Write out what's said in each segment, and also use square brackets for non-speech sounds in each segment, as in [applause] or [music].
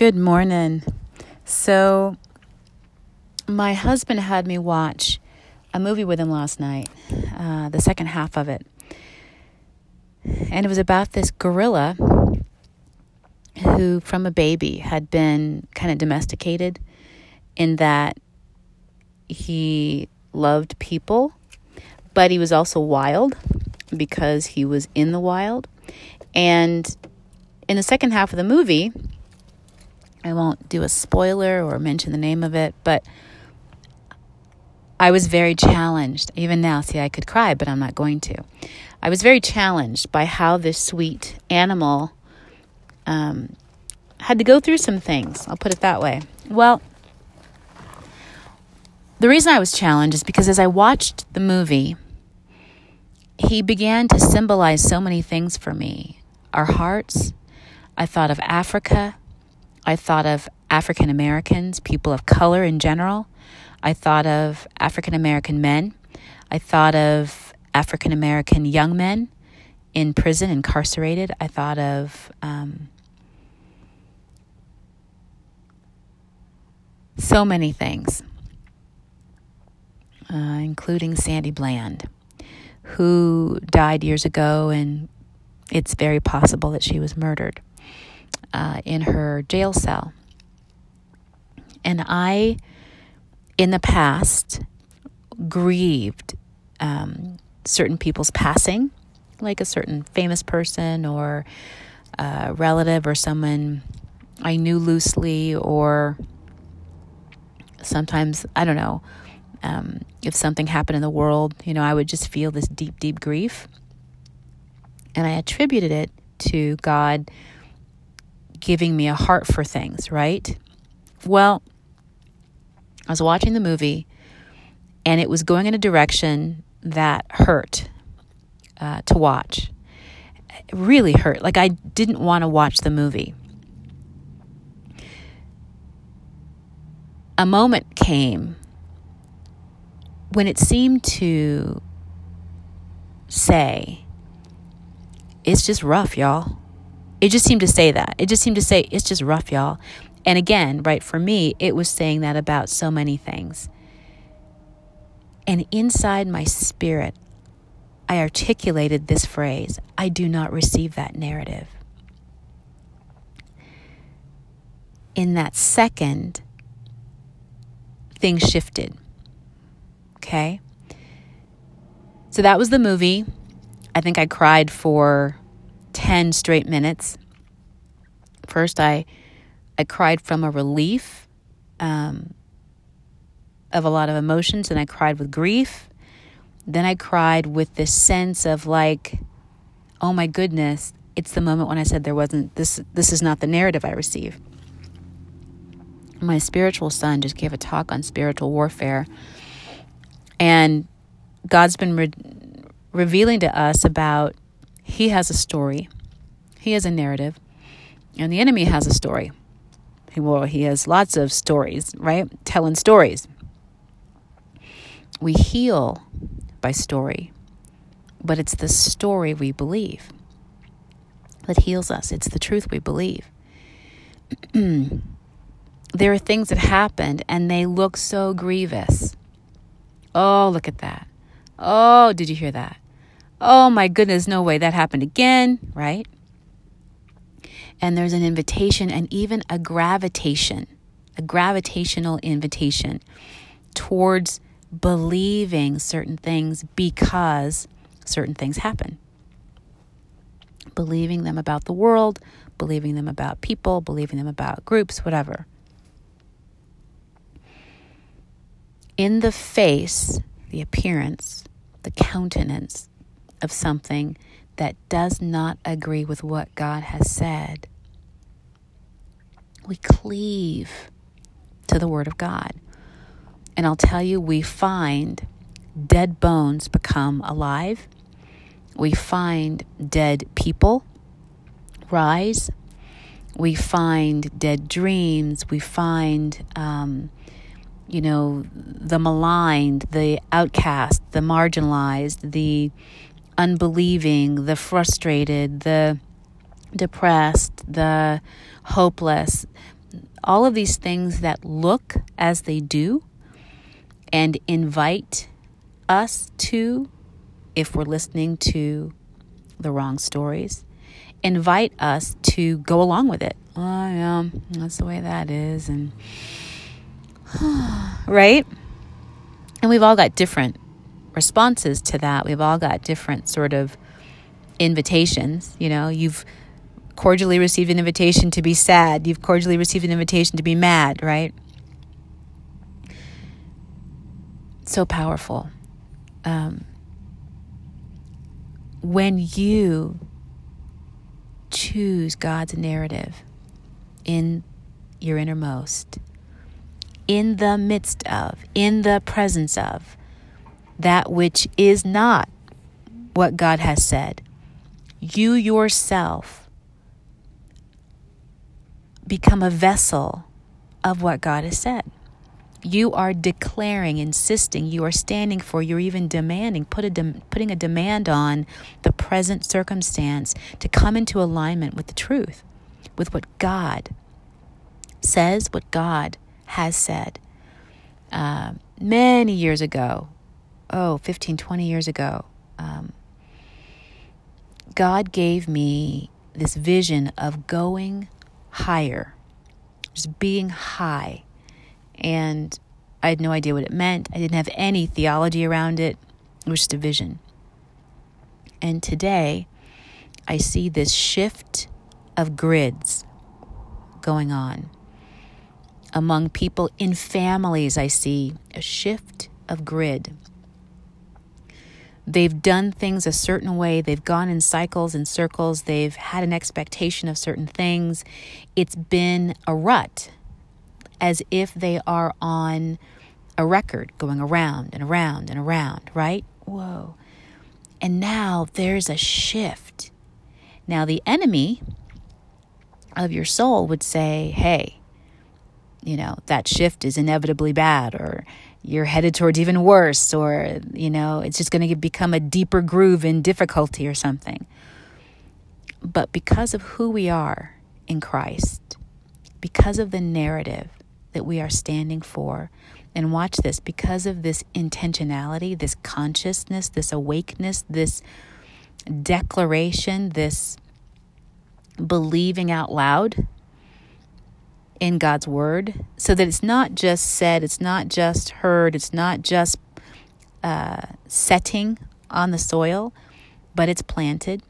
Good morning. So, my husband had me watch a movie with him last night, uh, the second half of it. And it was about this gorilla who, from a baby, had been kind of domesticated in that he loved people, but he was also wild because he was in the wild. And in the second half of the movie, I won't do a spoiler or mention the name of it, but I was very challenged. Even now, see, I could cry, but I'm not going to. I was very challenged by how this sweet animal um, had to go through some things. I'll put it that way. Well, the reason I was challenged is because as I watched the movie, he began to symbolize so many things for me our hearts. I thought of Africa. I thought of African Americans, people of color in general. I thought of African American men. I thought of African American young men in prison, incarcerated. I thought of um, so many things, uh, including Sandy Bland, who died years ago, and it's very possible that she was murdered uh, in her jail cell. And I, in the past, grieved um, certain people's passing, like a certain famous person or a relative or someone I knew loosely, or sometimes, I don't know, um, if something happened in the world, you know, I would just feel this deep, deep grief. And I attributed it to God giving me a heart for things, right? Well, I was watching the movie and it was going in a direction that hurt uh, to watch. It really hurt. Like I didn't want to watch the movie. A moment came when it seemed to say, it's just rough, y'all. It just seemed to say that. It just seemed to say, it's just rough, y'all. And again, right, for me, it was saying that about so many things. And inside my spirit, I articulated this phrase I do not receive that narrative. In that second, things shifted. Okay? So that was the movie. I think I cried for 10 straight minutes. First, I, I cried from a relief um, of a lot of emotions, and I cried with grief. Then I cried with this sense of like, oh my goodness, it's the moment when I said there wasn't this this is not the narrative I receive. My spiritual son just gave a talk on spiritual warfare. And God's been re- revealing to us about he has a story, he has a narrative, and the enemy has a story. He, well, he has lots of stories, right? Telling stories. We heal by story, but it's the story we believe that heals us. It's the truth we believe. [clears throat] there are things that happened and they look so grievous. Oh, look at that. Oh, did you hear that? Oh my goodness, no way that happened again, right? And there's an invitation and even a gravitation, a gravitational invitation towards believing certain things because certain things happen. Believing them about the world, believing them about people, believing them about groups, whatever. In the face, the appearance, the countenance of something that does not agree with what God has said. We cleave to the Word of God. And I'll tell you, we find dead bones become alive. We find dead people rise. We find dead dreams. We find um, you know, the maligned, the outcast, the marginalized, the unbelieving, the frustrated, the depressed, the hopeless, all of these things that look as they do and invite us to, if we're listening to the wrong stories, invite us to go along with it. Oh, yeah, that's the way that is. And, [sighs] right? And we've all got different responses to that. We've all got different sort of invitations. You know, you've cordially received an invitation to be sad, you've cordially received an invitation to be mad, right? So powerful. Um, when you choose God's narrative in your innermost, in the midst of, in the presence of that which is not what God has said, you yourself become a vessel of what God has said. You are declaring, insisting, you are standing for, you're even demanding, put a de- putting a demand on the present circumstance to come into alignment with the truth, with what God says, what God has said. Uh, many years ago, oh, 15, 20 years ago, um, God gave me this vision of going higher, just being high. And I had no idea what it meant. I didn't have any theology around it. It was just a vision. And today, I see this shift of grids going on. Among people in families, I see a shift of grid they've done things a certain way, they've gone in cycles and circles, they've had an expectation of certain things. It's been a rut, as if they are on a record going around and around and around, right? Whoa. And now there's a shift. Now, the enemy of your soul would say, hey, you know, that shift is inevitably bad, or you're headed towards even worse, or, you know, it's just going to become a deeper groove in difficulty or something. But because of who we are in Christ, because of the narrative that we are standing for, and watch this, because of this intentionality, this consciousness, this awakeness, this declaration, this believing out loud in God's word so that it's not just said, it's not just heard, it's not just uh, setting on the soil, but it's planted,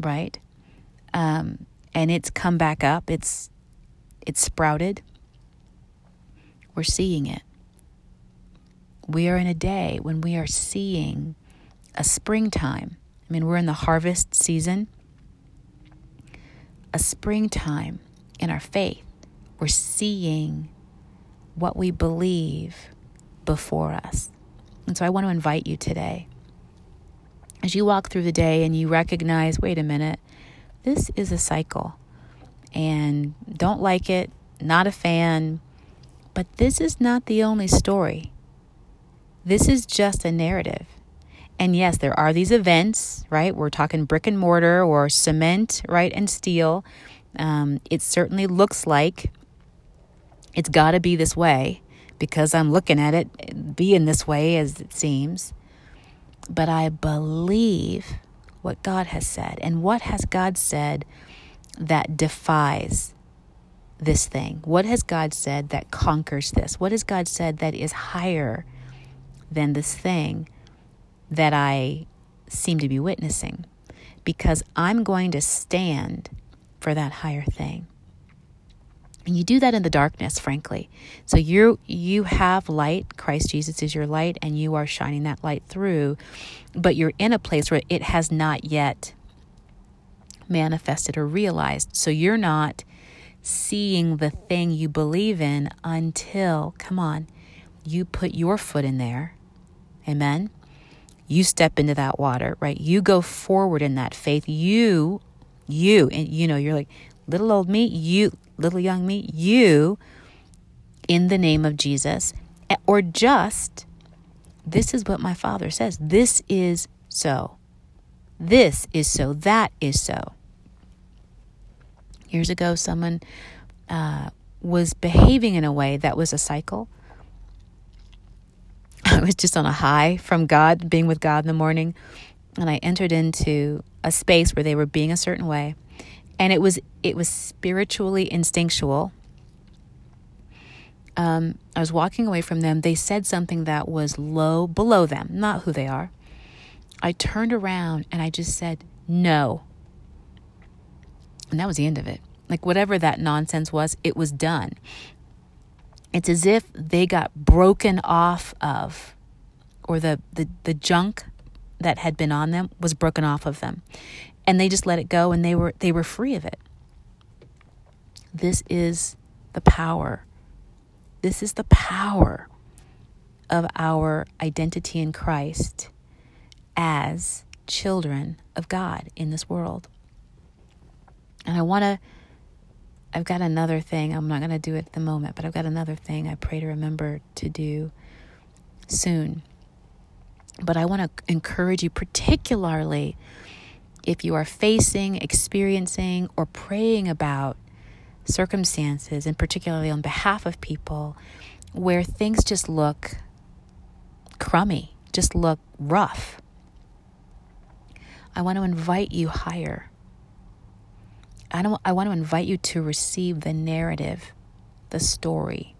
right? Um, and it's come back up, it's it's sprouted. We're seeing it. We are in a day when we are seeing a springtime. I mean, we're in the harvest season, a springtime in our faith we're seeing what we believe before us. And so I want to invite you today. As you walk through the day and you recognize, wait a minute, this is a cycle. And don't like it, not a fan, but this is not the only story. This is just a narrative. And yes, there are these events, right? We're talking brick and mortar or cement, right, and steel. Um, it certainly looks like it's got to be this way because I'm looking at it being this way as it seems. But I believe what God has said. And what has God said that defies this thing? What has God said that conquers this? What has God said that is higher than this thing that I seem to be witnessing? Because I'm going to stand for that higher thing. And you do that in the darkness, frankly. So you you have light. Christ Jesus is your light, and you are shining that light through. But you're in a place where it has not yet manifested or realized. So you're not seeing the thing you believe in until, come on, you put your foot in there. Amen. You step into that water, right? You go forward in that faith. You, you, and you know, you're like, little old me, you, little young me, you, in the name of Jesus, or just, this is what my Father says. This is so. This is so. That is so. Years ago, someone uh, was behaving in a way that was a cycle. [laughs] I was just on a high from God, being with God in the morning, and I entered into a space where they were being a certain way, and it was it was spiritually instinctual. Um, I was walking away from them. They said something that was low below them, not who they are. I turned around and I just said no, and that was the end of it. Like whatever that nonsense was, it was done. It's as if they got broken off of, or the, the, the junk that had been on them was broken off of them. And they just let it go and they were they were free of it. This is the power. This is the power of our identity in Christ as children of God in this world. And I want to I've got another thing. I'm not going to do it at the moment, but I've got another thing I pray to remember to do soon. But I want to encourage you, particularly if you are facing, experiencing, or praying about circumstances, and particularly on behalf of people where things just look crummy, just look rough. I want to invite you higher. I, don't, I want to invite you to receive the narrative, the story,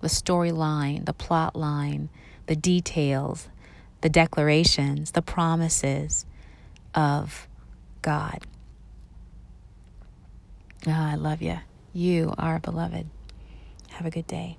the storyline, the plot line, the details, the declarations, the promises of God. Oh, I love you. You are beloved. Have a good day.